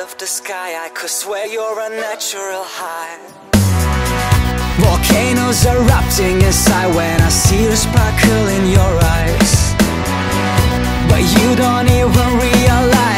of the sky I could swear you're a natural high. Volcanoes erupting inside when I see the sparkle in your eyes. But you don't even realize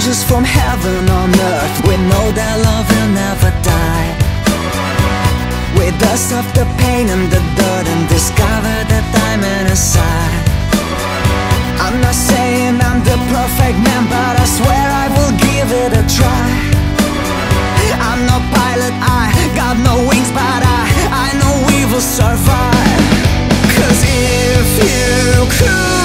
angels from heaven on earth. We know that love will never die. We dust off the pain and the dirt And discover the diamond inside. I'm not saying I'm the perfect man But I swear I will give it a try. I'm no pilot, I got no wings But I, I know we will survive. Cause if you could